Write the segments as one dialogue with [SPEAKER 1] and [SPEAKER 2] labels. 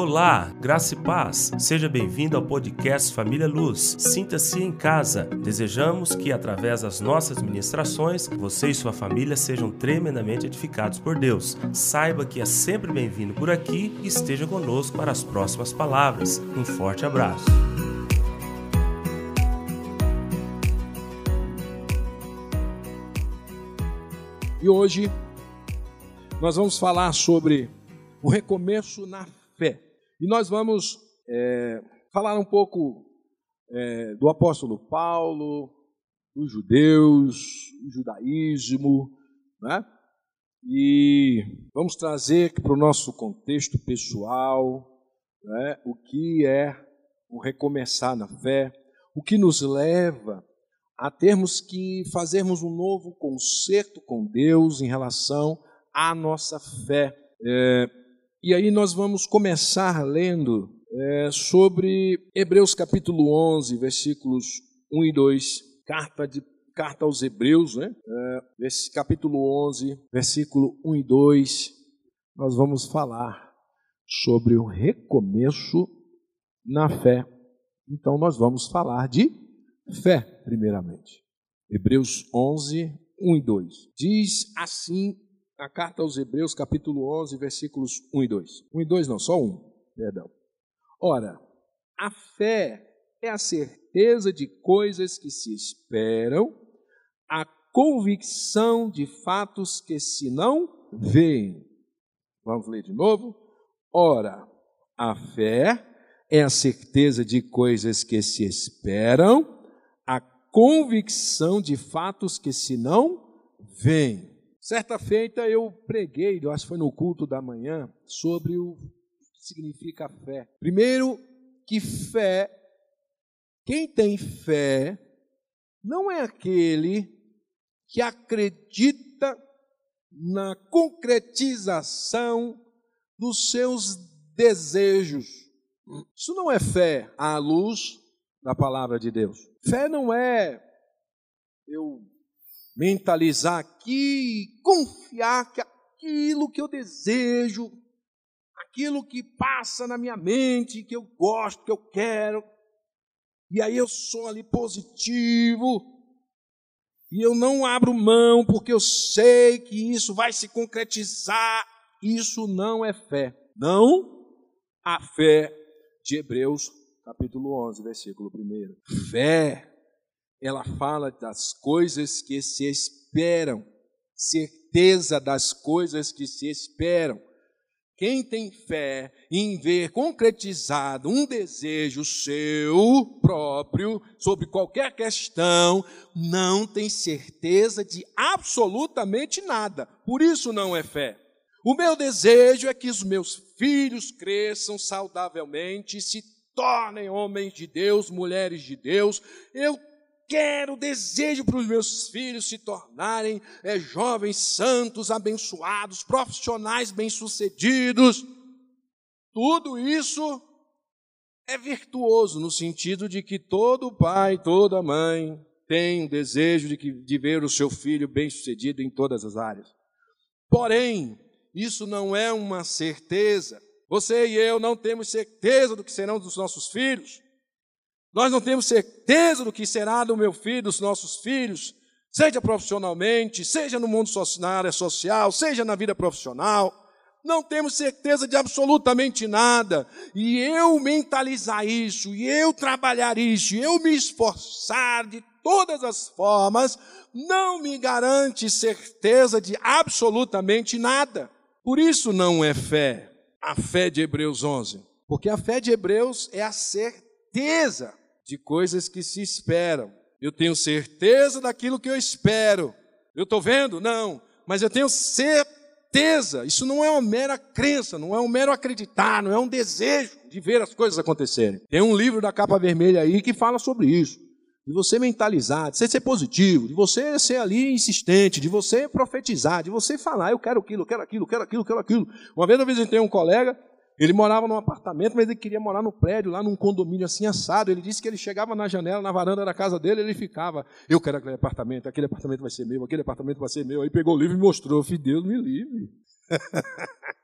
[SPEAKER 1] Olá, graça e paz. Seja bem-vindo ao podcast Família Luz. Sinta-se em casa. Desejamos que, através das nossas ministrações, você e sua família sejam tremendamente edificados por Deus. Saiba que é sempre bem-vindo por aqui e esteja conosco para as próximas palavras. Um forte abraço.
[SPEAKER 2] E hoje nós vamos falar sobre o recomeço na fé. E nós vamos é, falar um pouco é, do apóstolo Paulo, dos judeus, do judaísmo, né? E vamos trazer para o nosso contexto pessoal né, o que é o recomeçar na fé, o que nos leva a termos que fazermos um novo concerto com Deus em relação à nossa fé. É, e aí nós vamos começar lendo é, sobre Hebreus capítulo 11, versículos 1 e 2, carta, de, carta aos Hebreus, né? É, capítulo 11, versículo 1 e 2, nós vamos falar sobre o recomeço na fé. Então nós vamos falar de fé, primeiramente. Hebreus 11, 1 e 2. Diz assim a carta aos Hebreus, capítulo 11, versículos 1 e 2. 1 e 2 não, só 1, perdão. Ora, a fé é a certeza de coisas que se esperam, a convicção de fatos que se não veem. Vamos ler de novo? Ora, a fé é a certeza de coisas que se esperam, a convicção de fatos que se não veem. Certa feita eu preguei, eu acho que foi no culto da manhã, sobre o que significa fé. Primeiro, que fé, quem tem fé, não é aquele que acredita na concretização dos seus desejos. Isso não é fé à luz da palavra de Deus. Fé não é eu mentalizar aqui, confiar que aquilo que eu desejo, aquilo que passa na minha mente, que eu gosto, que eu quero, e aí eu sou ali positivo, e eu não abro mão porque eu sei que isso vai se concretizar. Isso não é fé. Não a fé de Hebreus, capítulo 11, versículo 1. Fé ela fala das coisas que se esperam, certeza das coisas que se esperam. Quem tem fé em ver concretizado um desejo seu próprio sobre qualquer questão, não tem certeza de absolutamente nada. Por isso não é fé. O meu desejo é que os meus filhos cresçam saudavelmente, se tornem homens de Deus, mulheres de Deus. Eu quero, desejo para os meus filhos se tornarem é, jovens santos, abençoados, profissionais bem-sucedidos. Tudo isso é virtuoso no sentido de que todo pai, toda mãe tem o desejo de, que, de ver o seu filho bem-sucedido em todas as áreas. Porém, isso não é uma certeza. Você e eu não temos certeza do que serão dos nossos filhos. Nós não temos certeza do que será do meu filho, dos nossos filhos, seja profissionalmente, seja no mundo social, seja na vida profissional. Não temos certeza de absolutamente nada. E eu mentalizar isso, e eu trabalhar isso, e eu me esforçar de todas as formas, não me garante certeza de absolutamente nada. Por isso não é fé, a fé de Hebreus 11. Porque a fé de Hebreus é a certeza de coisas que se esperam. Eu tenho certeza daquilo que eu espero. Eu estou vendo? Não. Mas eu tenho certeza. Isso não é uma mera crença, não é um mero acreditar, não é um desejo de ver as coisas acontecerem. Tem um livro da capa vermelha aí que fala sobre isso. De você mentalizar, de você ser positivo, de você ser ali insistente, de você profetizar, de você falar, eu quero aquilo, eu quero aquilo, eu quero aquilo, eu quero aquilo. Uma vez eu visitei um colega ele morava num apartamento, mas ele queria morar no prédio, lá num condomínio assim assado. Ele disse que ele chegava na janela, na varanda da casa dele, ele ficava, eu quero aquele apartamento, aquele apartamento vai ser meu, aquele apartamento vai ser meu. Aí pegou o livro e mostrou, filho, Deus me livre.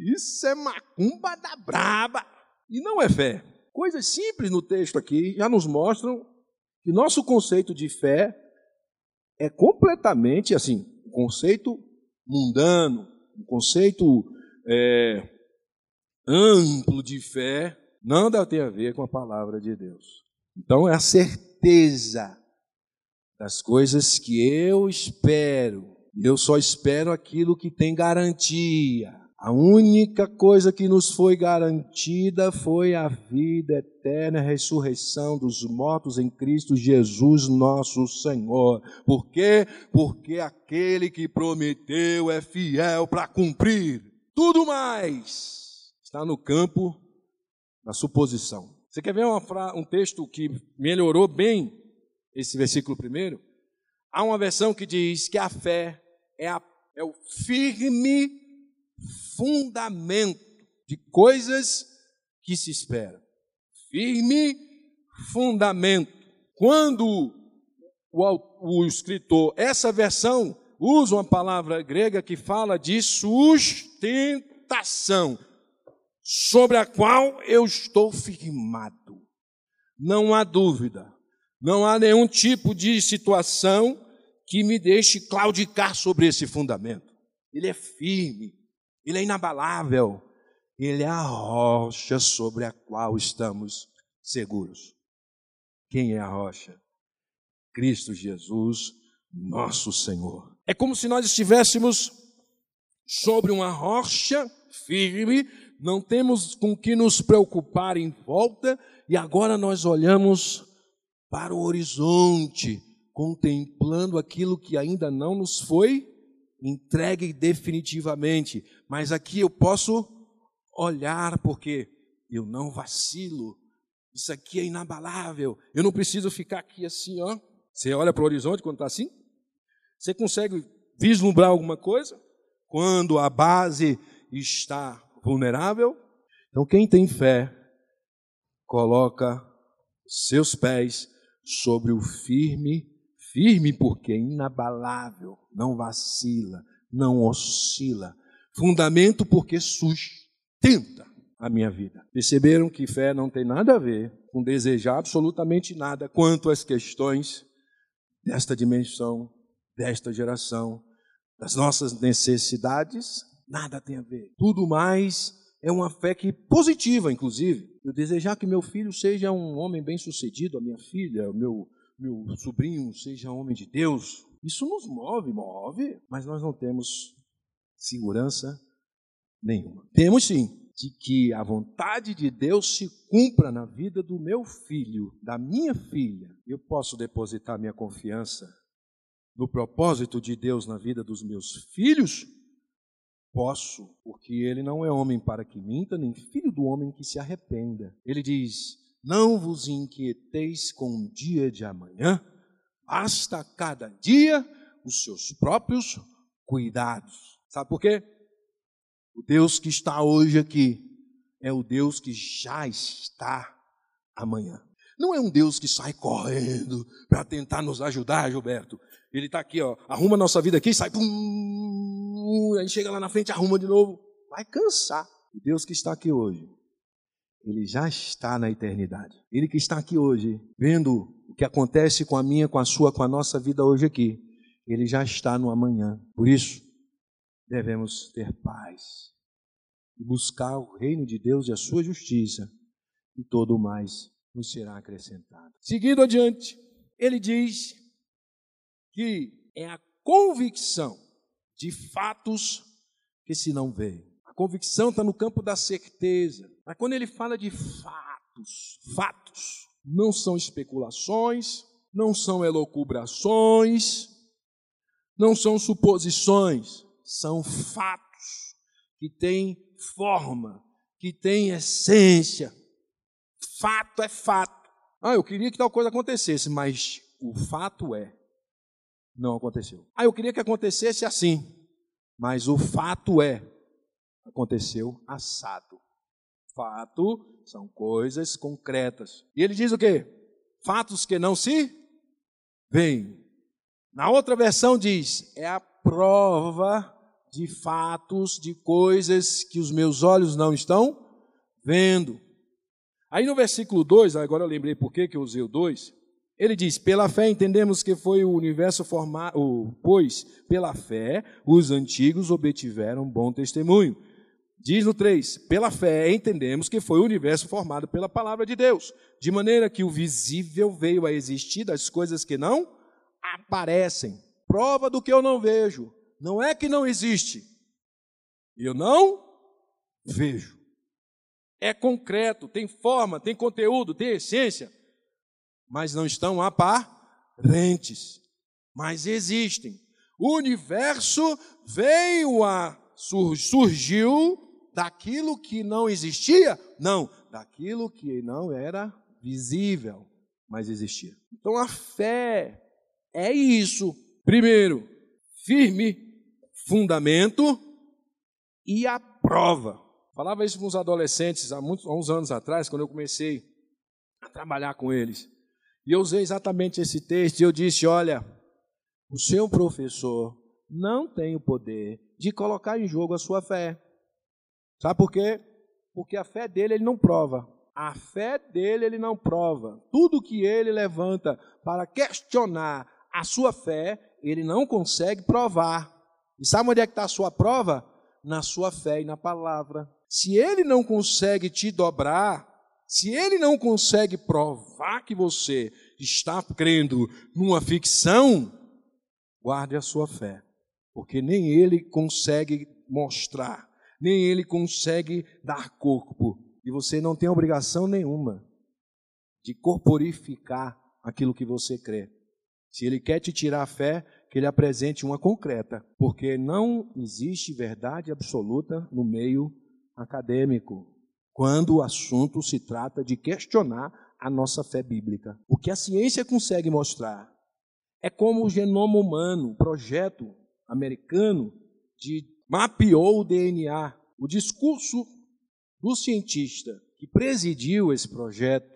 [SPEAKER 2] Isso é macumba da braba. E não é fé. Coisas simples no texto aqui já nos mostram que nosso conceito de fé é completamente assim, um conceito mundano, um conceito é, amplo de fé, nada tem a ver com a palavra de Deus. Então é a certeza das coisas que eu espero. Eu só espero aquilo que tem garantia. A única coisa que nos foi garantida foi a vida eterna, a ressurreição dos mortos em Cristo Jesus, nosso Senhor. Por quê? Porque aquele que prometeu é fiel para cumprir. Tudo mais está no campo da suposição. Você quer ver uma, um texto que melhorou bem esse versículo primeiro? Há uma versão que diz que a fé é, a, é o firme fundamento de coisas que se esperam. Firme fundamento. Quando o, o escritor, essa versão, usa uma palavra grega que fala de sustentação, sobre a qual eu estou firmado. Não há dúvida, não há nenhum tipo de situação que me deixe claudicar sobre esse fundamento. Ele é firme, ele é inabalável. Ele é a rocha sobre a qual estamos seguros. Quem é a rocha? Cristo Jesus, nosso Senhor. É como se nós estivéssemos sobre uma rocha firme, não temos com que nos preocupar em volta, e agora nós olhamos para o horizonte, contemplando aquilo que ainda não nos foi entregue definitivamente, mas aqui eu posso olhar porque eu não vacilo. Isso aqui é inabalável. Eu não preciso ficar aqui assim, ó. Você olha para o horizonte quando está assim? Você consegue vislumbrar alguma coisa? Quando a base está vulnerável? Então, quem tem fé, coloca seus pés sobre o firme Firme porque é inabalável, não vacila, não oscila. Fundamento porque sustenta a minha vida. Perceberam que fé não tem nada a ver com desejar absolutamente nada quanto às questões desta dimensão, desta geração, das nossas necessidades, nada tem a ver. Tudo mais é uma fé que positiva, inclusive. Eu desejar que meu filho seja um homem bem-sucedido, a minha filha, o meu meu sobrinho seja homem de Deus. Isso nos move, move, mas nós não temos segurança nenhuma. Temos sim de que a vontade de Deus se cumpra na vida do meu filho, da minha filha. Eu posso depositar minha confiança no propósito de Deus na vida dos meus filhos? Posso, porque ele não é homem para que minta, nem filho do homem que se arrependa. Ele diz: não vos inquieteis com o dia de amanhã, basta cada dia os seus próprios cuidados. Sabe por quê? O Deus que está hoje aqui é o Deus que já está amanhã. Não é um Deus que sai correndo para tentar nos ajudar, Gilberto. Ele está aqui, ó, arruma a nossa vida aqui, sai, pum, aí chega lá na frente, arruma de novo. Vai cansar. O Deus que está aqui hoje ele já está na eternidade. Ele que está aqui hoje, vendo o que acontece com a minha, com a sua, com a nossa vida hoje aqui, ele já está no amanhã. Por isso, devemos ter paz e buscar o reino de Deus e a sua justiça, e todo o mais nos será acrescentado. Seguindo adiante, ele diz que é a convicção de fatos que se não vê. A convicção está no campo da certeza. Mas quando ele fala de fatos, fatos, não são especulações, não são elocubrações, não são suposições, são fatos que têm forma, que têm essência. Fato é fato. Ah, eu queria que tal coisa acontecesse, mas o fato é, não aconteceu. Ah, eu queria que acontecesse assim, mas o fato é, aconteceu assado. Fato são coisas concretas. E ele diz o quê? Fatos que não se veem. Na outra versão diz: é a prova de fatos, de coisas que os meus olhos não estão vendo. Aí no versículo 2, agora eu lembrei por que eu usei o 2, ele diz: Pela fé entendemos que foi o universo formado, pois pela fé os antigos obtiveram bom testemunho. Diz no 3: Pela fé entendemos que foi o universo formado pela palavra de Deus, de maneira que o visível veio a existir das coisas que não aparecem. Prova do que eu não vejo. Não é que não existe. Eu não vejo. É concreto, tem forma, tem conteúdo, tem essência mas não estão aparentes, mas existem. O universo veio a surgiu daquilo que não existia? Não, daquilo que não era visível, mas existia. Então a fé é isso. Primeiro, firme fundamento e a prova. Falava isso com os adolescentes há, muitos, há uns anos atrás, quando eu comecei a trabalhar com eles. E eu usei exatamente esse texto e eu disse: olha, o seu professor não tem o poder de colocar em jogo a sua fé. Sabe por quê? Porque a fé dele ele não prova. A fé dele ele não prova. Tudo que ele levanta para questionar a sua fé, ele não consegue provar. E sabe onde é que está a sua prova? Na sua fé e na palavra. Se ele não consegue te dobrar, se ele não consegue provar que você está crendo numa ficção, guarde a sua fé, porque nem ele consegue mostrar, nem ele consegue dar corpo, e você não tem obrigação nenhuma de corporificar aquilo que você crê. Se ele quer te tirar a fé, que ele apresente uma concreta, porque não existe verdade absoluta no meio acadêmico quando o assunto se trata de questionar a nossa fé bíblica. O que a ciência consegue mostrar é como o genoma humano, o projeto americano de mapeou o DNA. O discurso do cientista que presidiu esse projeto,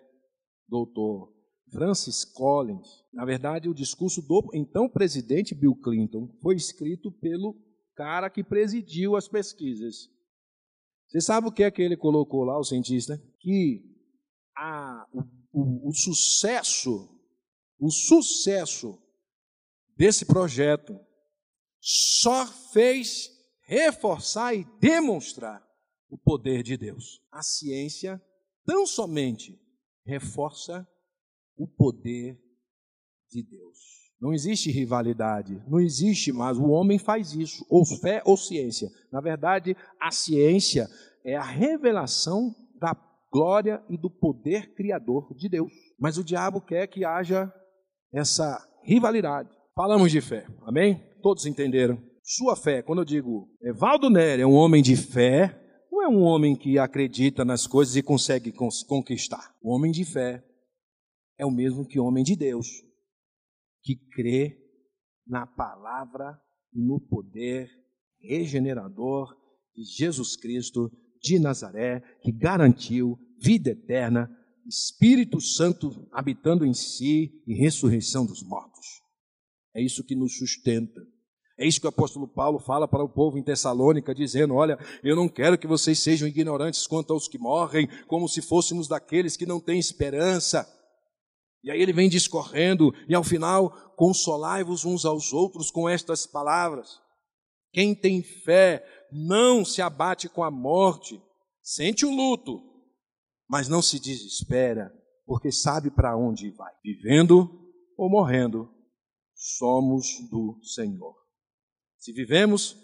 [SPEAKER 2] doutor Francis Collins, na verdade, o discurso do então presidente Bill Clinton foi escrito pelo cara que presidiu as pesquisas. Você sabe o que é que ele colocou lá, o cientista? Que a, o, o, o sucesso, o sucesso desse projeto só fez reforçar e demonstrar o poder de Deus. A ciência tão somente reforça o poder de Deus. Não existe rivalidade, não existe mais. O homem faz isso, ou fé ou ciência. Na verdade, a ciência é a revelação da glória e do poder criador de Deus. Mas o diabo quer que haja essa rivalidade. Falamos de fé, amém? Todos entenderam? Sua fé, quando eu digo Evaldo Nery é um homem de fé, não é um homem que acredita nas coisas e consegue conquistar. O homem de fé é o mesmo que homem de Deus que crê na palavra e no poder regenerador de Jesus Cristo de Nazaré, que garantiu vida eterna, Espírito Santo habitando em si e ressurreição dos mortos. É isso que nos sustenta. É isso que o apóstolo Paulo fala para o povo em Tessalônica, dizendo: Olha, eu não quero que vocês sejam ignorantes quanto aos que morrem, como se fôssemos daqueles que não têm esperança. E aí ele vem discorrendo, e ao final, consolai-vos uns aos outros com estas palavras. Quem tem fé não se abate com a morte, sente o luto, mas não se desespera, porque sabe para onde vai. Vivendo ou morrendo, somos do Senhor. Se vivemos,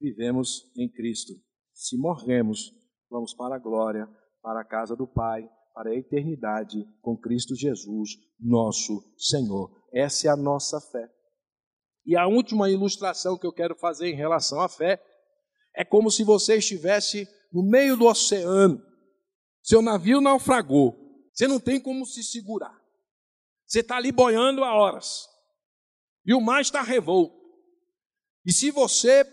[SPEAKER 2] vivemos em Cristo. Se morremos, vamos para a glória, para a casa do Pai para a eternidade com Cristo Jesus, nosso Senhor. Essa é a nossa fé. E a última ilustração que eu quero fazer em relação à fé é como se você estivesse no meio do oceano. Seu navio naufragou. Você não tem como se segurar. Você está ali boiando há horas. E o mar está revolto. E se você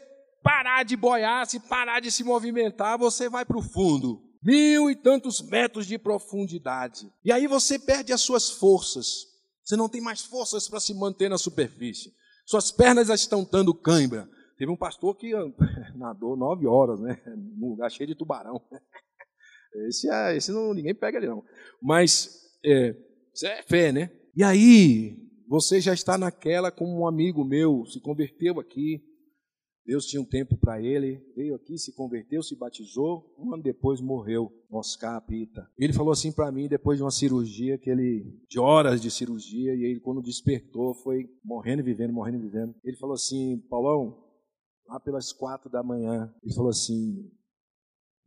[SPEAKER 2] parar de boiar, se parar de se movimentar, você vai para o fundo mil e tantos metros de profundidade. E aí você perde as suas forças. Você não tem mais forças para se manter na superfície. Suas pernas já estão dando cãibra. Teve um pastor que nadou nove horas, né? Num lugar cheio de tubarão. Esse, é, esse não, ninguém pega ele, não. Mas é, isso é fé, né? E aí, você já está naquela como um amigo meu se converteu aqui. Deus tinha um tempo para ele, veio aqui, se converteu, se batizou, um ano depois morreu, Oscar Pita. Ele falou assim para mim, depois de uma cirurgia, que ele, de horas de cirurgia, e ele quando despertou, foi morrendo e vivendo, morrendo e vivendo. Ele falou assim, Paulão, lá pelas quatro da manhã, ele falou assim,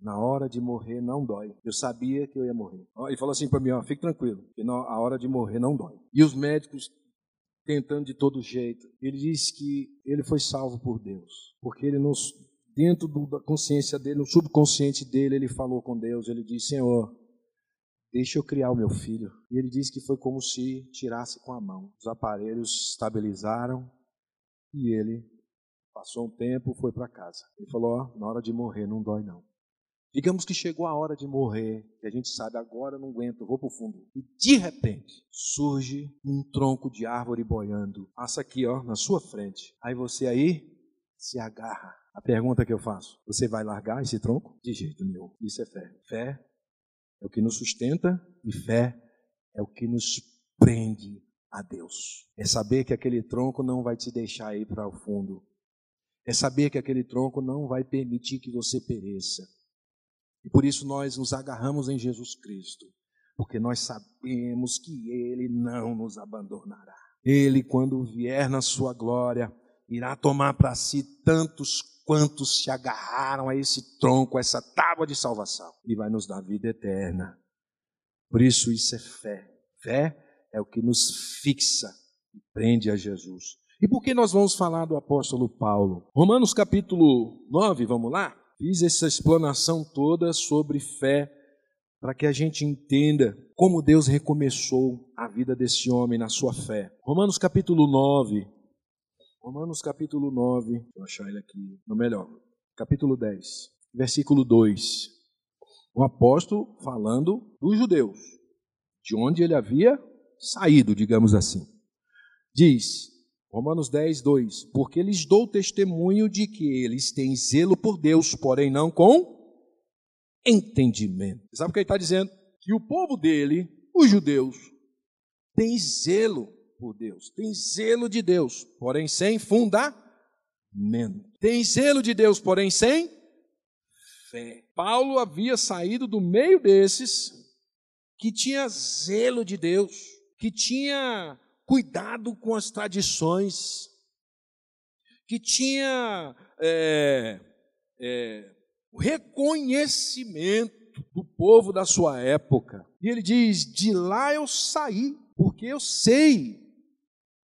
[SPEAKER 2] na hora de morrer não dói. Eu sabia que eu ia morrer. Ele falou assim para mim, ó, fique tranquilo, que a hora de morrer não dói. E os médicos tentando de todo jeito. Ele disse que ele foi salvo por Deus, porque ele nos dentro da consciência dele, no subconsciente dele, ele falou com Deus, ele disse: "Senhor, deixa eu criar o meu filho". E ele disse que foi como se tirasse com a mão. Os aparelhos estabilizaram e ele passou um tempo, foi para casa. Ele falou: ó, "Na hora de morrer não dói não". Digamos que chegou a hora de morrer, e a gente sabe, agora não aguento, vou para o fundo. E de repente, surge um tronco de árvore boiando. Passa aqui, ó, na sua frente. Aí você aí se agarra. A pergunta que eu faço, você vai largar esse tronco? De jeito nenhum. Isso é fé. Fé é o que nos sustenta e fé é o que nos prende a Deus. É saber que aquele tronco não vai te deixar ir para o fundo. É saber que aquele tronco não vai permitir que você pereça. E por isso nós nos agarramos em Jesus Cristo, porque nós sabemos que Ele não nos abandonará. Ele, quando vier na sua glória, irá tomar para si tantos quantos se agarraram a esse tronco, a essa tábua de salvação, e vai nos dar vida eterna. Por isso, isso é fé. Fé é o que nos fixa e prende a Jesus. E por que nós vamos falar do apóstolo Paulo? Romanos capítulo 9, vamos lá? Fiz essa explanação toda sobre fé para que a gente entenda como Deus recomeçou a vida desse homem na sua fé. Romanos capítulo 9. Romanos capítulo 9. Vou achar ele aqui. No melhor. Capítulo 10. Versículo 2. O apóstolo falando dos judeus, de onde ele havia saído, digamos assim. Diz: Romanos 10, 2: Porque lhes dou testemunho de que eles têm zelo por Deus, porém não com entendimento. Sabe o que ele está dizendo? Que o povo dele, os judeus, tem zelo por Deus, tem zelo de Deus, porém sem fundamento. Tem zelo de Deus, porém sem fé. Paulo havia saído do meio desses que tinha zelo de Deus, que tinha cuidado com as tradições, que tinha é, é, reconhecimento do povo da sua época. E ele diz: De lá eu saí, porque eu sei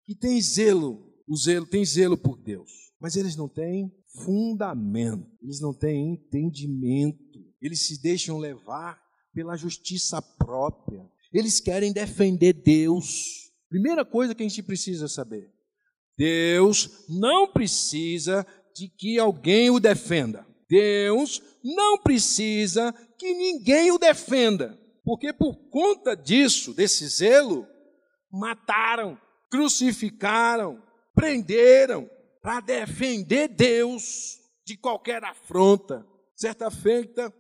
[SPEAKER 2] que tem zelo, o zelo tem zelo por Deus, mas eles não têm fundamento, eles não têm entendimento, eles se deixam levar pela justiça própria, eles querem defender Deus Primeira coisa que a gente precisa saber: Deus não precisa de que alguém o defenda. Deus não precisa que ninguém o defenda. Porque por conta disso, desse zelo, mataram, crucificaram, prenderam para defender Deus de qualquer afronta. Certa feita,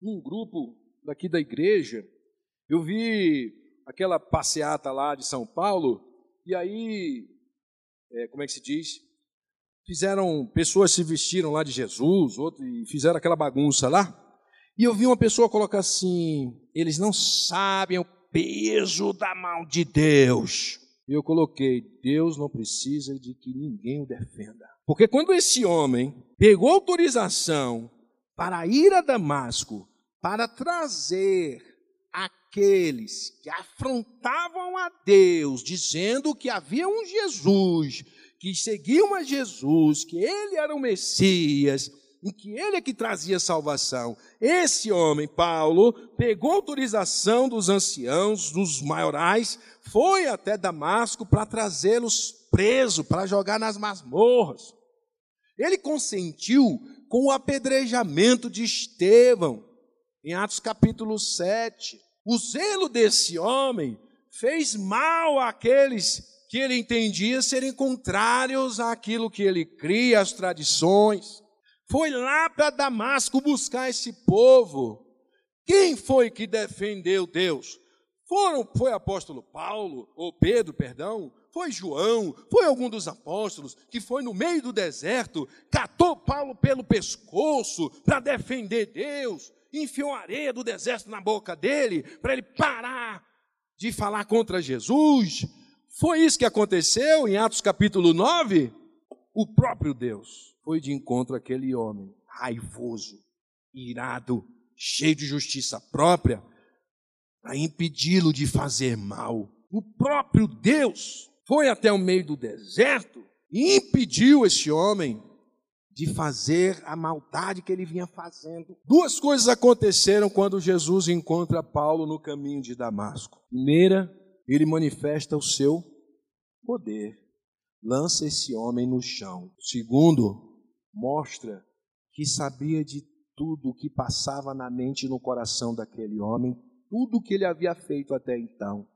[SPEAKER 2] num grupo daqui da igreja, eu vi aquela passeata lá de São Paulo, e aí, é, como é que se diz? Fizeram, pessoas se vestiram lá de Jesus, outro, e fizeram aquela bagunça lá. E eu vi uma pessoa colocar assim: eles não sabem o peso da mão de Deus. E eu coloquei: Deus não precisa de que ninguém o defenda. Porque quando esse homem pegou autorização para ir a Damasco, para trazer aqueles que afrontavam a Deus, dizendo que havia um Jesus, que seguiam a Jesus, que ele era o Messias, e que ele é que trazia salvação. Esse homem, Paulo, pegou autorização dos anciãos, dos maiorais, foi até Damasco para trazê-los preso, para jogar nas masmorras. Ele consentiu com o apedrejamento de Estevão, em Atos capítulo 7. O zelo desse homem fez mal àqueles que ele entendia serem contrários àquilo que ele cria, às tradições. Foi lá para Damasco buscar esse povo. Quem foi que defendeu Deus? Foram, foi apóstolo Paulo, ou Pedro, perdão, foi João, foi algum dos apóstolos que foi no meio do deserto, catou Paulo pelo pescoço para defender Deus, enfiou areia do deserto na boca dele para ele parar de falar contra Jesus. Foi isso que aconteceu em Atos capítulo 9? O próprio Deus foi de encontro àquele homem raivoso, irado, cheio de justiça própria, para impedi-lo de fazer mal. O próprio Deus foi até o meio do deserto e impediu esse homem de fazer a maldade que ele vinha fazendo. Duas coisas aconteceram quando Jesus encontra Paulo no caminho de Damasco. Primeira, ele manifesta o seu poder, lança esse homem no chão. Segundo, mostra que sabia de tudo o que passava na mente e no coração daquele homem, tudo o que ele havia feito até então.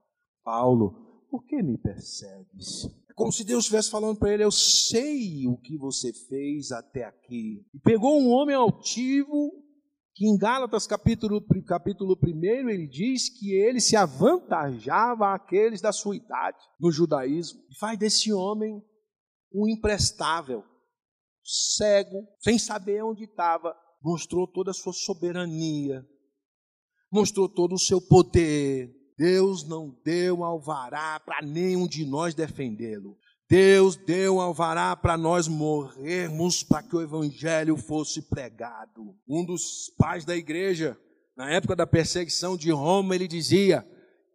[SPEAKER 2] Paulo por que me persegues? Como se Deus estivesse falando para ele: Eu sei o que você fez até aqui. E pegou um homem altivo, que em Gálatas capítulo, capítulo 1 ele diz que ele se avantajava àqueles da sua idade no judaísmo. E faz desse homem um imprestável, cego, sem saber onde estava. Mostrou toda a sua soberania, mostrou todo o seu poder, Deus não deu alvará para nenhum de nós defendê-lo. Deus deu alvará para nós morrermos para que o evangelho fosse pregado. Um dos pais da igreja, na época da perseguição de Roma, ele dizia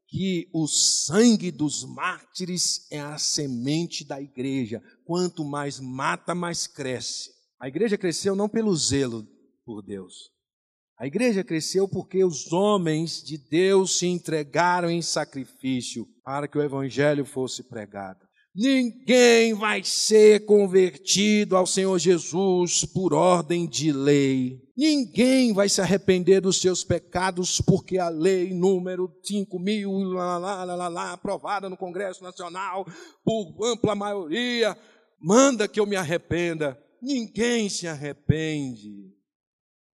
[SPEAKER 2] que o sangue dos mártires é a semente da igreja. Quanto mais mata, mais cresce. A igreja cresceu não pelo zelo por Deus, a igreja cresceu porque os homens de Deus se entregaram em sacrifício para que o evangelho fosse pregado. Ninguém vai ser convertido ao Senhor Jesus por ordem de lei. Ninguém vai se arrepender dos seus pecados porque a lei número 5 mil, lá, lá, lá, lá, aprovada no Congresso Nacional por ampla maioria, manda que eu me arrependa. Ninguém se arrepende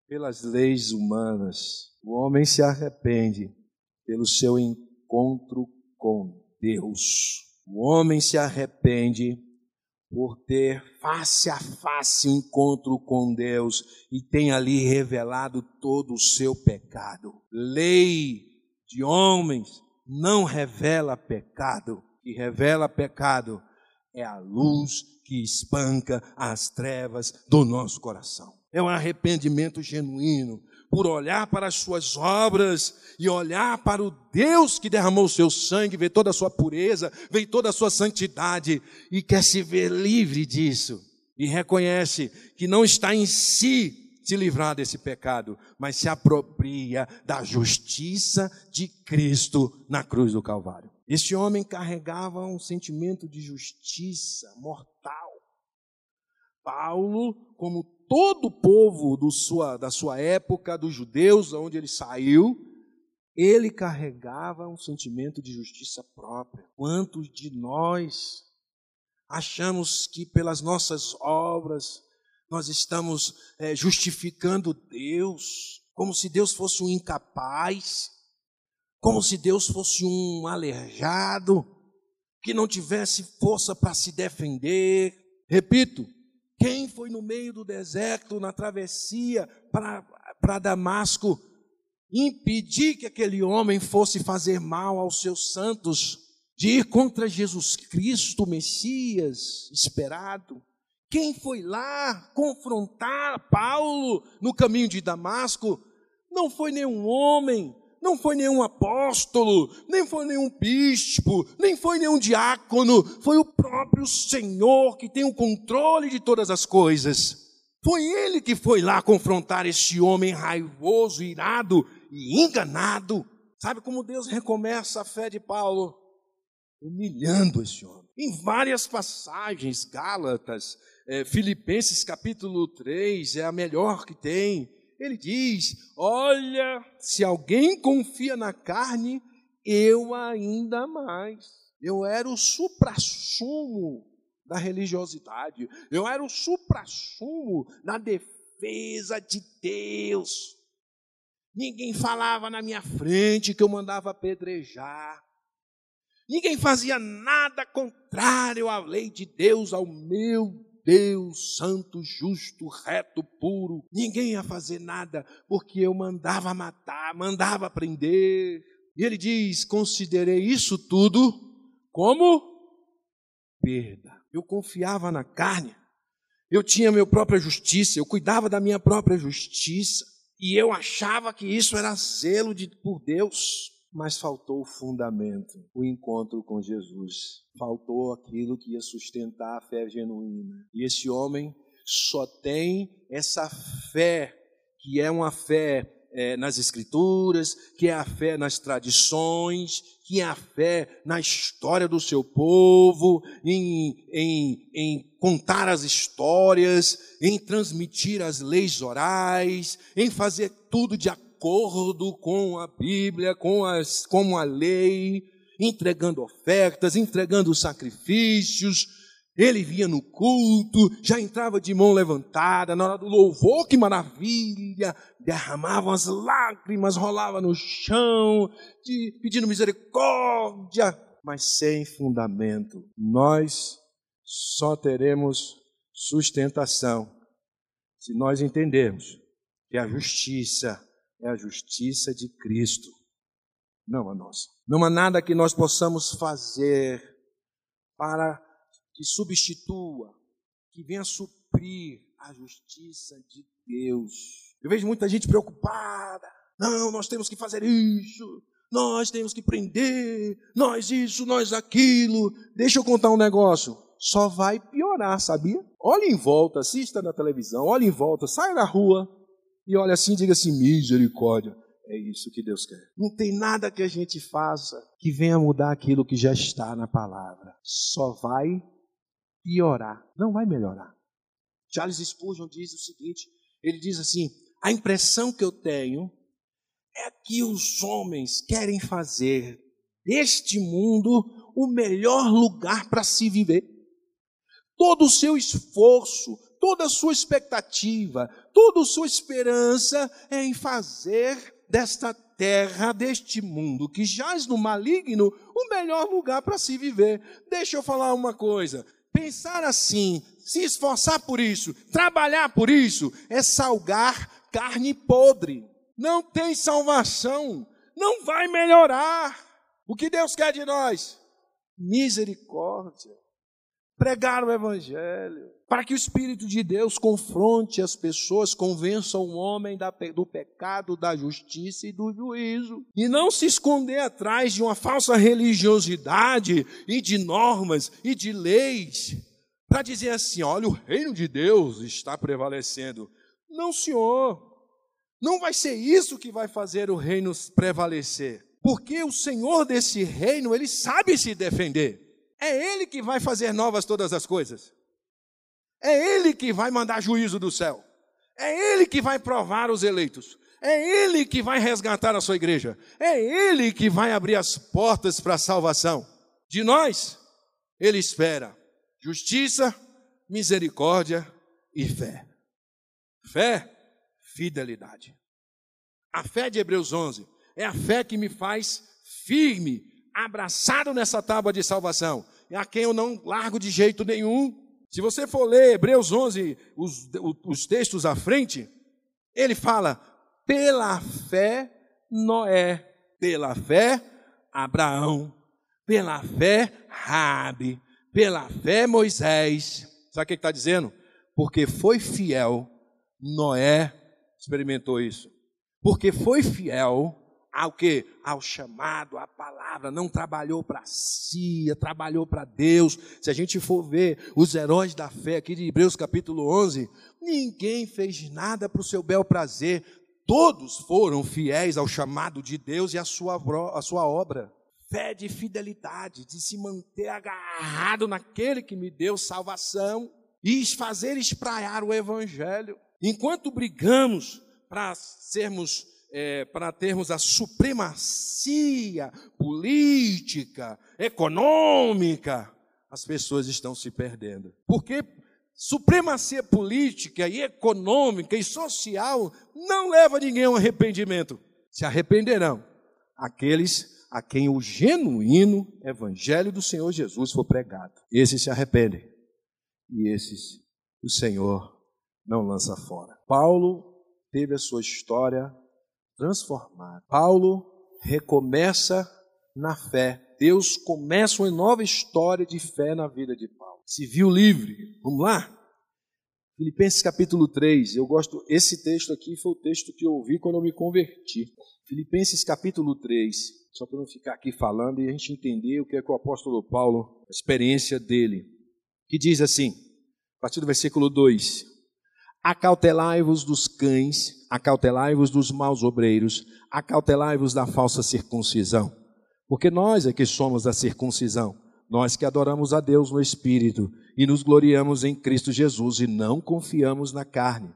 [SPEAKER 2] pelas leis humanas. O homem se arrepende pelo seu encontro com Deus. O homem se arrepende por ter face a face encontro com Deus e tem ali revelado todo o seu pecado. Lei de homens não revela pecado, que revela pecado é a luz que espanca as trevas do nosso coração é um arrependimento genuíno, por olhar para as suas obras e olhar para o Deus que derramou o seu sangue, ver toda a sua pureza, ver toda a sua santidade e quer se ver livre disso. E reconhece que não está em si se livrar desse pecado, mas se apropria da justiça de Cristo na cruz do Calvário. Este homem carregava um sentimento de justiça mortal. Paulo, como todo o povo sua, da sua época, dos judeus, onde ele saiu, ele carregava um sentimento de justiça própria. Quantos de nós achamos que pelas nossas obras nós estamos é, justificando Deus, como se Deus fosse um incapaz, como se Deus fosse um aleijado, que não tivesse força para se defender. Repito, quem foi no meio do deserto, na travessia para Damasco, impedir que aquele homem fosse fazer mal aos seus santos, de ir contra Jesus Cristo, Messias esperado? Quem foi lá confrontar Paulo no caminho de Damasco? Não foi nenhum homem, não foi nenhum apóstolo, nem foi nenhum bispo, nem foi nenhum diácono, foi o próprio Senhor que tem o controle de todas as coisas. Foi ele que foi lá confrontar este homem raivoso, irado e enganado. Sabe como Deus recomeça a fé de Paulo? Humilhando esse homem. Em várias passagens, Gálatas, é, Filipenses capítulo 3, é a melhor que tem ele diz: Olha, se alguém confia na carne, eu ainda mais. Eu era o suprassumo da religiosidade. Eu era o suprassumo da defesa de Deus. Ninguém falava na minha frente que eu mandava apedrejar. Ninguém fazia nada contrário à lei de Deus, ao meu Deus santo, justo, reto, puro. Ninguém ia fazer nada porque eu mandava matar, mandava prender. E ele diz: considerei isso tudo como perda. Eu confiava na carne. Eu tinha minha própria justiça, eu cuidava da minha própria justiça. E eu achava que isso era zelo de, por Deus mas faltou o fundamento, o encontro com Jesus. Faltou aquilo que ia sustentar a fé genuína. E esse homem só tem essa fé, que é uma fé é, nas Escrituras, que é a fé nas tradições, que é a fé na história do seu povo, em, em, em contar as histórias, em transmitir as leis orais, em fazer tudo de acordo acordo com a Bíblia, com, as, com a lei, entregando ofertas, entregando sacrifícios. Ele vinha no culto, já entrava de mão levantada, na hora do louvor, que maravilha! Derramava as lágrimas, rolava no chão, de, pedindo misericórdia, mas sem fundamento. Nós só teremos sustentação se nós entendermos que a justiça é a justiça de Cristo, não a nossa. Não há nada que nós possamos fazer para que substitua, que venha suprir a justiça de Deus. Eu vejo muita gente preocupada. Não, nós temos que fazer isso, nós temos que prender, nós isso, nós aquilo. Deixa eu contar um negócio. Só vai piorar, sabia? Olhe em volta, assista na televisão, olhe em volta, saia na rua, e olha assim, diga assim: misericórdia. É isso que Deus quer. Não tem nada que a gente faça que venha mudar aquilo que já está na palavra. Só vai piorar, não vai melhorar. Charles Spurgeon diz o seguinte: ele diz assim: a impressão que eu tenho é que os homens querem fazer deste mundo o melhor lugar para se viver. Todo o seu esforço, toda a sua expectativa, toda a sua esperança é em fazer desta terra, deste mundo que jaz no maligno, o melhor lugar para se viver. Deixa eu falar uma coisa: pensar assim, se esforçar por isso, trabalhar por isso, é salgar carne podre. Não tem salvação, não vai melhorar. O que Deus quer de nós? Misericórdia. Pregar o Evangelho para que o Espírito de Deus confronte as pessoas, convença o homem do pecado, da justiça e do juízo. E não se esconder atrás de uma falsa religiosidade e de normas e de leis, para dizer assim: olha, o reino de Deus está prevalecendo. Não, senhor, não vai ser isso que vai fazer o reino prevalecer, porque o Senhor desse reino, ele sabe se defender. É Ele que vai fazer novas todas as coisas. É Ele que vai mandar juízo do céu. É Ele que vai provar os eleitos. É Ele que vai resgatar a sua igreja. É Ele que vai abrir as portas para a salvação. De nós, Ele espera justiça, misericórdia e fé. Fé, fidelidade. A fé de Hebreus 11 é a fé que me faz firme, abraçado nessa tábua de salvação, e a quem eu não largo de jeito nenhum, se você for ler Hebreus 11, os, os textos à frente, ele fala: pela fé Noé, pela fé Abraão, pela fé Rabi, pela fé Moisés. Sabe o que está dizendo? Porque foi fiel, Noé experimentou isso. Porque foi fiel, ao que? Ao chamado, à palavra, não trabalhou para si, trabalhou para Deus. Se a gente for ver os heróis da fé aqui de Hebreus capítulo 11, ninguém fez nada para o seu bel prazer, todos foram fiéis ao chamado de Deus e à sua, à sua obra. Fé de fidelidade, de se manter agarrado naquele que me deu salvação e fazer espraiar o evangelho. Enquanto brigamos para sermos é, para termos a supremacia política, econômica, as pessoas estão se perdendo. Porque supremacia política e econômica e social não leva ninguém ao arrependimento. Se arrependerão aqueles a quem o genuíno evangelho do Senhor Jesus for pregado. Esses se arrependem e esses o Senhor não lança fora. Paulo teve a sua história transformada. Paulo recomeça na fé. Deus começa uma nova história de fé na vida de Paulo. Se viu livre. Vamos lá? Filipenses capítulo 3, eu gosto, esse texto aqui foi o texto que eu ouvi quando eu me converti. Filipenses capítulo 3, só para não ficar aqui falando e a gente entender o que é que o apóstolo Paulo, a experiência dele, que diz assim, a partir do versículo 2: Acautelai-vos dos cães, acautelai-vos dos maus obreiros, acautelai-vos da falsa circuncisão, porque nós é que somos a circuncisão, nós que adoramos a Deus no Espírito e nos gloriamos em Cristo Jesus e não confiamos na carne.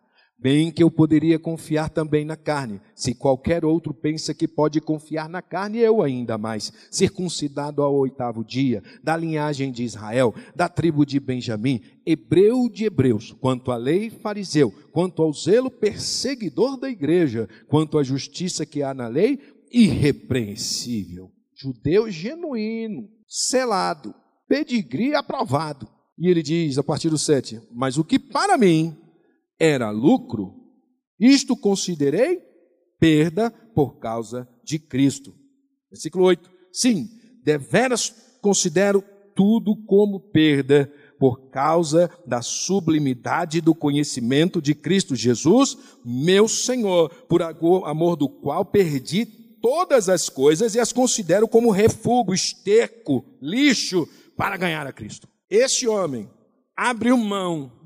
[SPEAKER 2] Bem que eu poderia confiar também na carne. Se qualquer outro pensa que pode confiar na carne, eu ainda mais. Circuncidado ao oitavo dia, da linhagem de Israel, da tribo de Benjamim, hebreu de hebreus, quanto à lei, fariseu, quanto ao zelo, perseguidor da igreja, quanto à justiça que há na lei, irrepreensível. Judeu genuíno, selado, pedigree aprovado. E ele diz, a partir do 7, mas o que para mim era lucro, isto considerei perda por causa de Cristo. Versículo 8, sim, deveras considero tudo como perda por causa da sublimidade do conhecimento de Cristo Jesus, meu Senhor, por amor do qual perdi todas as coisas e as considero como refúgio, esterco, lixo para ganhar a Cristo. Este homem abriu mão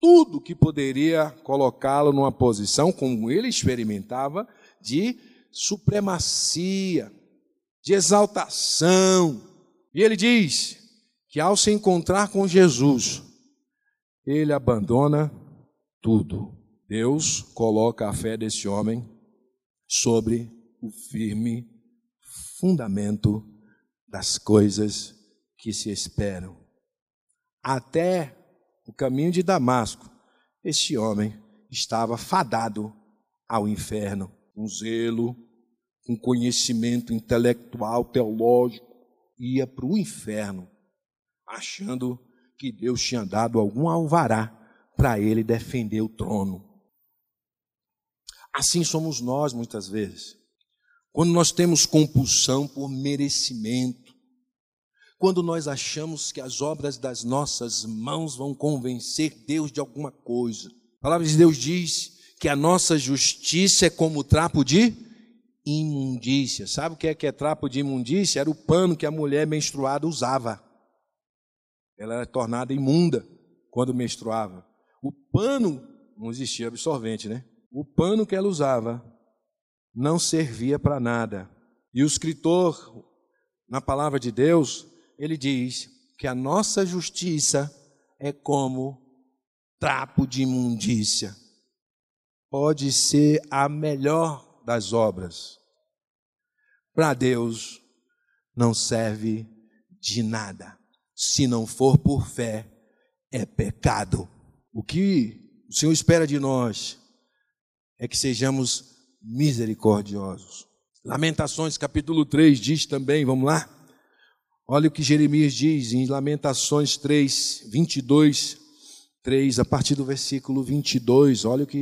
[SPEAKER 2] tudo que poderia colocá-lo numa posição, como ele experimentava, de supremacia, de exaltação. E ele diz que ao se encontrar com Jesus, ele abandona tudo. Deus coloca a fé desse homem sobre o firme fundamento das coisas que se esperam. Até o caminho de Damasco, este homem estava fadado ao inferno, com zelo, com conhecimento intelectual, teológico, ia para o inferno, achando que Deus tinha dado algum alvará para ele defender o trono. Assim somos nós muitas vezes. Quando nós temos compulsão por merecimento, quando nós achamos que as obras das nossas mãos vão convencer Deus de alguma coisa. A palavra de Deus diz que a nossa justiça é como trapo de imundícia. Sabe o que é que é trapo de imundícia? Era o pano que a mulher menstruada usava. Ela era tornada imunda quando menstruava. O pano, não existia absorvente, né? O pano que ela usava não servia para nada. E o escritor, na palavra de Deus, ele diz que a nossa justiça é como trapo de imundícia. Pode ser a melhor das obras. Para Deus não serve de nada. Se não for por fé, é pecado. O que o Senhor espera de nós é que sejamos misericordiosos. Lamentações capítulo 3 diz também, vamos lá? Olha o que Jeremias diz em Lamentações 3, 22, 3, a partir do versículo 22. Olha o que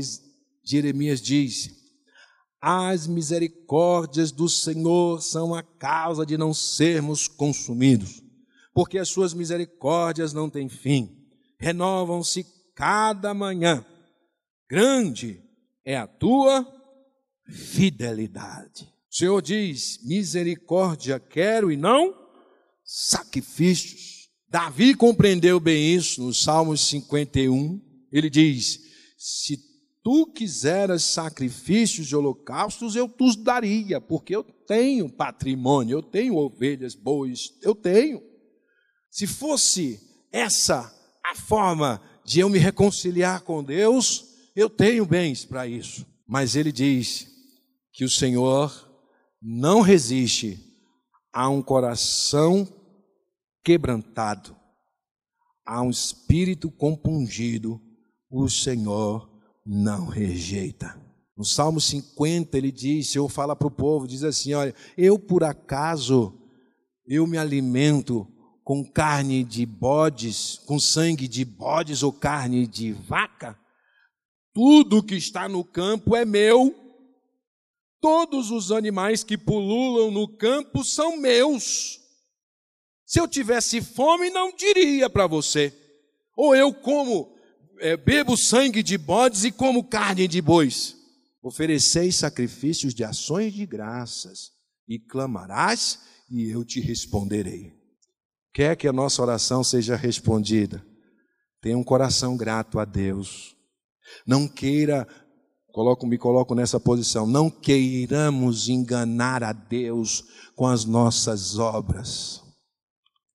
[SPEAKER 2] Jeremias diz. As misericórdias do Senhor são a causa de não sermos consumidos, porque as suas misericórdias não têm fim, renovam-se cada manhã. Grande é a tua fidelidade. O Senhor diz: misericórdia quero e não sacrifícios. Davi compreendeu bem isso no Salmos 51. Ele diz: Se tu quiseras sacrifícios e holocaustos, eu te daria, porque eu tenho patrimônio, eu tenho ovelhas, bois, eu tenho. Se fosse essa a forma de eu me reconciliar com Deus, eu tenho bens para isso. Mas ele diz: que o Senhor não resiste a um coração quebrantado, a um espírito compungido, o Senhor não rejeita. No Salmo 50 ele diz, o Senhor fala para o povo, diz assim, olha, eu por acaso, eu me alimento com carne de bodes, com sangue de bodes ou carne de vaca? Tudo que está no campo é meu Todos os animais que pululam no campo são meus. Se eu tivesse fome, não diria para você. Ou eu como, é, bebo sangue de bodes e como carne de bois. Ofereceis sacrifícios de ações de graças e clamarás e eu te responderei. Quer que a nossa oração seja respondida? Tenha um coração grato a Deus. Não queira Coloco, me coloco nessa posição. Não queiramos enganar a Deus com as nossas obras.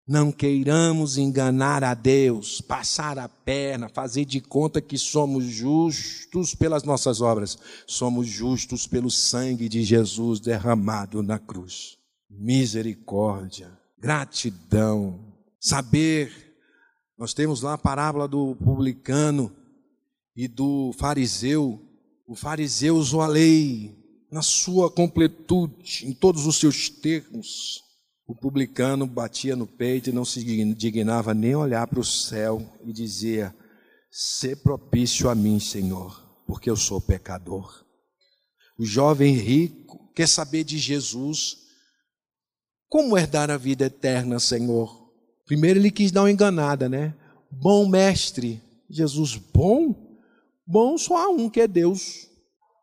[SPEAKER 2] Não queiramos enganar a Deus, passar a perna, fazer de conta que somos justos pelas nossas obras. Somos justos pelo sangue de Jesus derramado na cruz. Misericórdia, gratidão, saber. Nós temos lá a parábola do publicano e do fariseu o fariseu usou a lei na sua completude, em todos os seus termos. O publicano batia no peito e não se dignava nem olhar para o céu e dizia: "Se propício a mim, Senhor, porque eu sou pecador". O jovem rico quer saber de Jesus. Como herdar a vida eterna, Senhor? Primeiro ele quis dar uma enganada, né? Bom mestre. Jesus, bom? Bom, só há um que é Deus.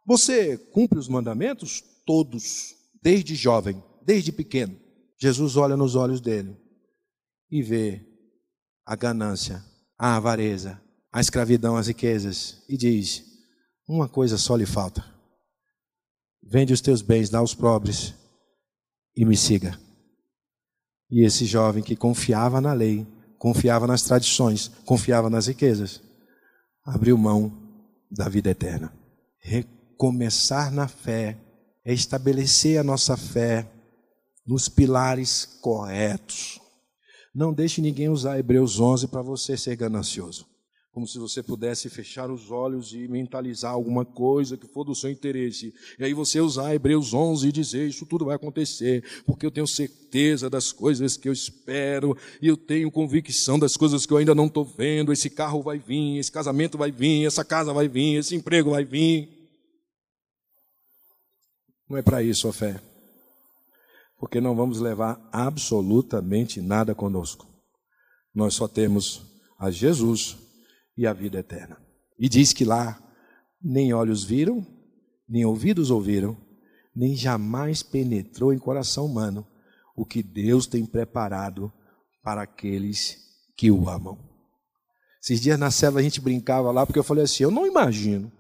[SPEAKER 2] Você cumpre os mandamentos? Todos, desde jovem, desde pequeno. Jesus olha nos olhos dele e vê a ganância, a avareza, a escravidão, as riquezas e diz: Uma coisa só lhe falta. Vende os teus bens, dá aos pobres e me siga. E esse jovem que confiava na lei, confiava nas tradições, confiava nas riquezas, abriu mão da vida eterna. Recomeçar na fé é estabelecer a nossa fé nos pilares corretos. Não deixe ninguém usar Hebreus 11 para você ser ganancioso como se você pudesse fechar os olhos e mentalizar alguma coisa que for do seu interesse. E aí você usar Hebreus 11 e dizer: Isso tudo vai acontecer, porque eu tenho certeza das coisas que eu espero, e eu tenho convicção das coisas que eu ainda não estou vendo. Esse carro vai vir, esse casamento vai vir, essa casa vai vir, esse emprego vai vir. Não é para isso a fé, porque não vamos levar absolutamente nada conosco. Nós só temos a Jesus e a vida eterna. E diz que lá nem olhos viram, nem ouvidos ouviram, nem jamais penetrou em coração humano o que Deus tem preparado para aqueles que o amam. Esses dias na cela a gente brincava lá, porque eu falei assim: eu não imagino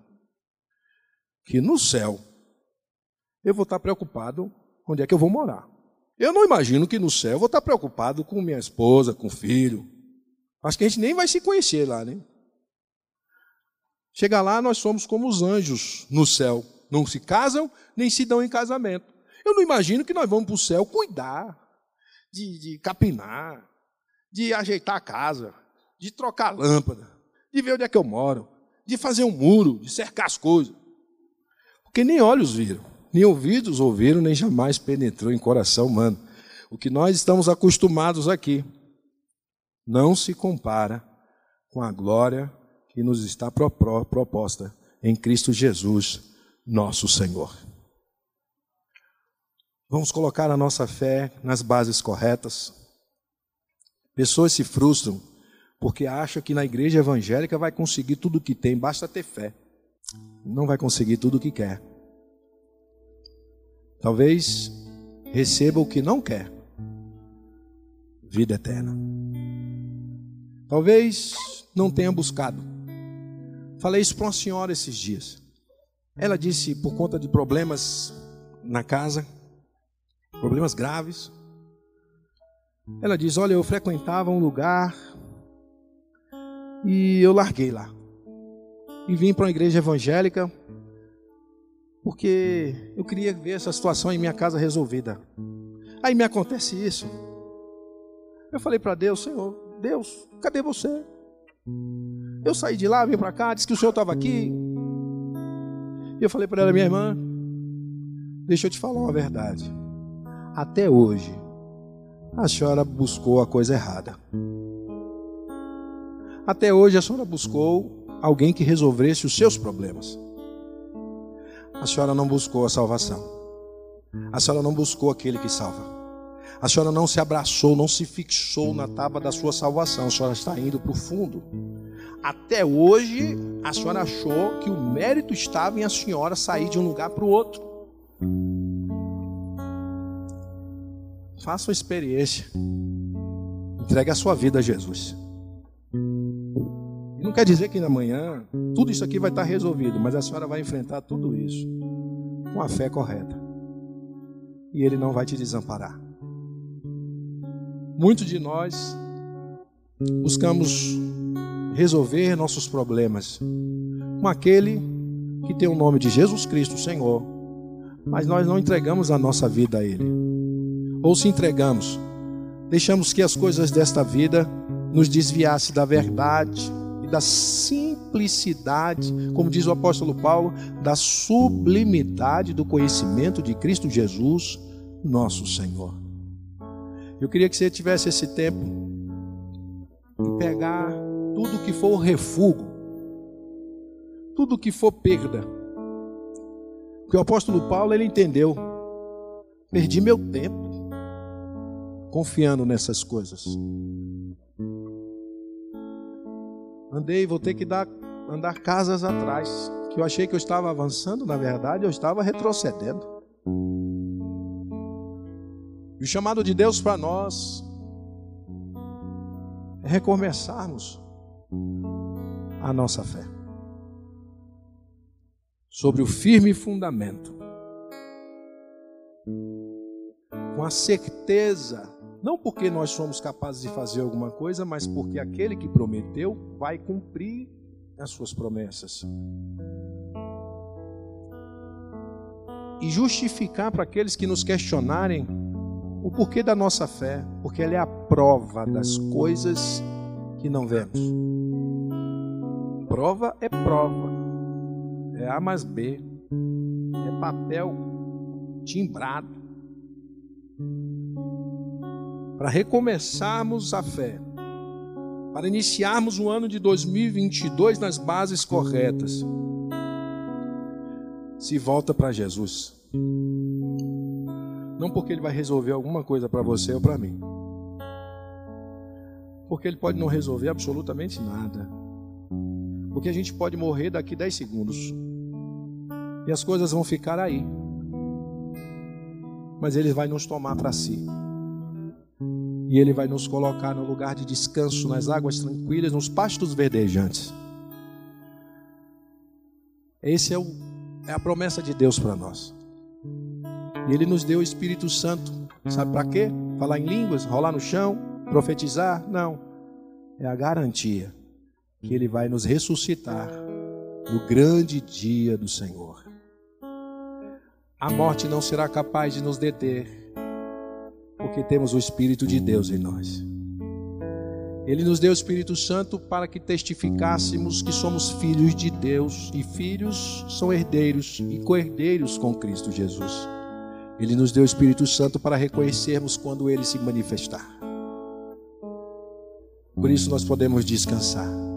[SPEAKER 2] que no céu eu vou estar preocupado onde é que eu vou morar. Eu não imagino que no céu eu vou estar preocupado com minha esposa, com o filho. Acho que a gente nem vai se conhecer lá, né? Chega lá, nós somos como os anjos no céu. Não se casam, nem se dão em casamento. Eu não imagino que nós vamos para o céu cuidar, de, de capinar, de ajeitar a casa, de trocar a lâmpada, de ver onde é que eu moro, de fazer um muro, de cercar as coisas. Porque nem olhos viram, nem ouvidos ouviram, nem jamais penetrou em coração humano. O que nós estamos acostumados aqui não se compara com a glória que nos está proposta em Cristo Jesus, nosso Senhor. Vamos colocar a nossa fé nas bases corretas. Pessoas se frustram porque acham que na igreja evangélica vai conseguir tudo o que tem, basta ter fé. Não vai conseguir tudo o que quer. Talvez receba o que não quer. Vida eterna. Talvez não tenha buscado Falei isso para uma senhora esses dias. Ela disse, por conta de problemas na casa, problemas graves, ela diz: Olha, eu frequentava um lugar e eu larguei lá. E vim para uma igreja evangélica porque eu queria ver essa situação em minha casa resolvida. Aí me acontece isso. Eu falei para Deus, Senhor, Deus, cadê você? Eu saí de lá, vim para cá, disse que o Senhor estava aqui. E eu falei para ela, minha irmã, deixa eu te falar uma verdade. Até hoje, a senhora buscou a coisa errada. Até hoje, a senhora buscou alguém que resolvesse os seus problemas. A senhora não buscou a salvação. A senhora não buscou aquele que salva. A senhora não se abraçou, não se fixou na tábua da sua salvação. A senhora está indo para o fundo. Até hoje, a senhora achou que o mérito estava em a senhora sair de um lugar para o outro. Faça uma experiência. Entregue a sua vida a Jesus. Não quer dizer que na manhã tudo isso aqui vai estar resolvido, mas a senhora vai enfrentar tudo isso com a fé correta. E Ele não vai te desamparar. Muitos de nós buscamos resolver nossos problemas com aquele que tem o nome de Jesus Cristo, Senhor, mas nós não entregamos a nossa vida a Ele. Ou se entregamos, deixamos que as coisas desta vida nos desviassem da verdade e da simplicidade, como diz o apóstolo Paulo, da sublimidade do conhecimento de Cristo Jesus, nosso Senhor. Eu queria que você tivesse esse tempo e pegar tudo que for refúgio, tudo que for perda. Porque o apóstolo Paulo ele entendeu. Perdi meu tempo confiando nessas coisas. Andei, vou ter que dar, andar casas atrás. Que eu achei que eu estava avançando, na verdade, eu estava retrocedendo. E o chamado de Deus para nós é recomeçarmos a nossa fé sobre o firme fundamento, com a certeza, não porque nós somos capazes de fazer alguma coisa, mas porque aquele que prometeu vai cumprir as suas promessas. E justificar para aqueles que nos questionarem o porquê da nossa fé? Porque ela é a prova das coisas que não vemos. Prova é prova. É A mais B. É papel timbrado. Para recomeçarmos a fé. Para iniciarmos o ano de 2022 nas bases corretas. Se volta para Jesus. Não porque ele vai resolver alguma coisa para você ou para mim. Porque ele pode não resolver absolutamente nada. Porque a gente pode morrer daqui 10 segundos. E as coisas vão ficar aí. Mas ele vai nos tomar para si. E ele vai nos colocar no lugar de descanso, nas águas tranquilas, nos pastos verdejantes. Esse é, o, é a promessa de Deus para nós. E Ele nos deu o Espírito Santo. Sabe para quê? Falar em línguas, rolar no chão, profetizar? Não. É a garantia que Ele vai nos ressuscitar no grande dia do Senhor. A morte não será capaz de nos deter, porque temos o Espírito de Deus em nós. Ele nos deu o Espírito Santo para que testificássemos que somos filhos de Deus e filhos são herdeiros e co-herdeiros com Cristo Jesus. Ele nos deu o Espírito Santo para reconhecermos quando ele se manifestar. Por isso nós podemos descansar.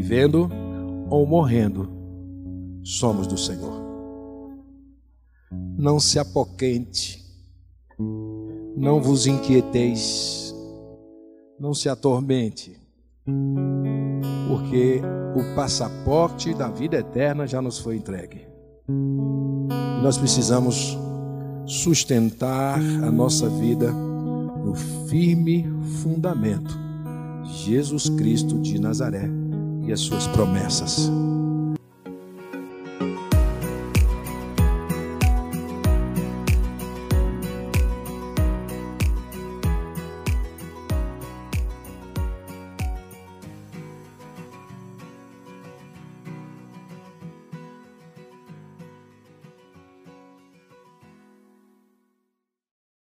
[SPEAKER 2] Vivendo ou morrendo, somos do Senhor. Não se apoquente, não vos inquieteis, não se atormente, porque o passaporte da vida eterna já nos foi entregue. Nós precisamos sustentar a nossa vida no firme fundamento, Jesus Cristo de Nazaré e as suas promessas.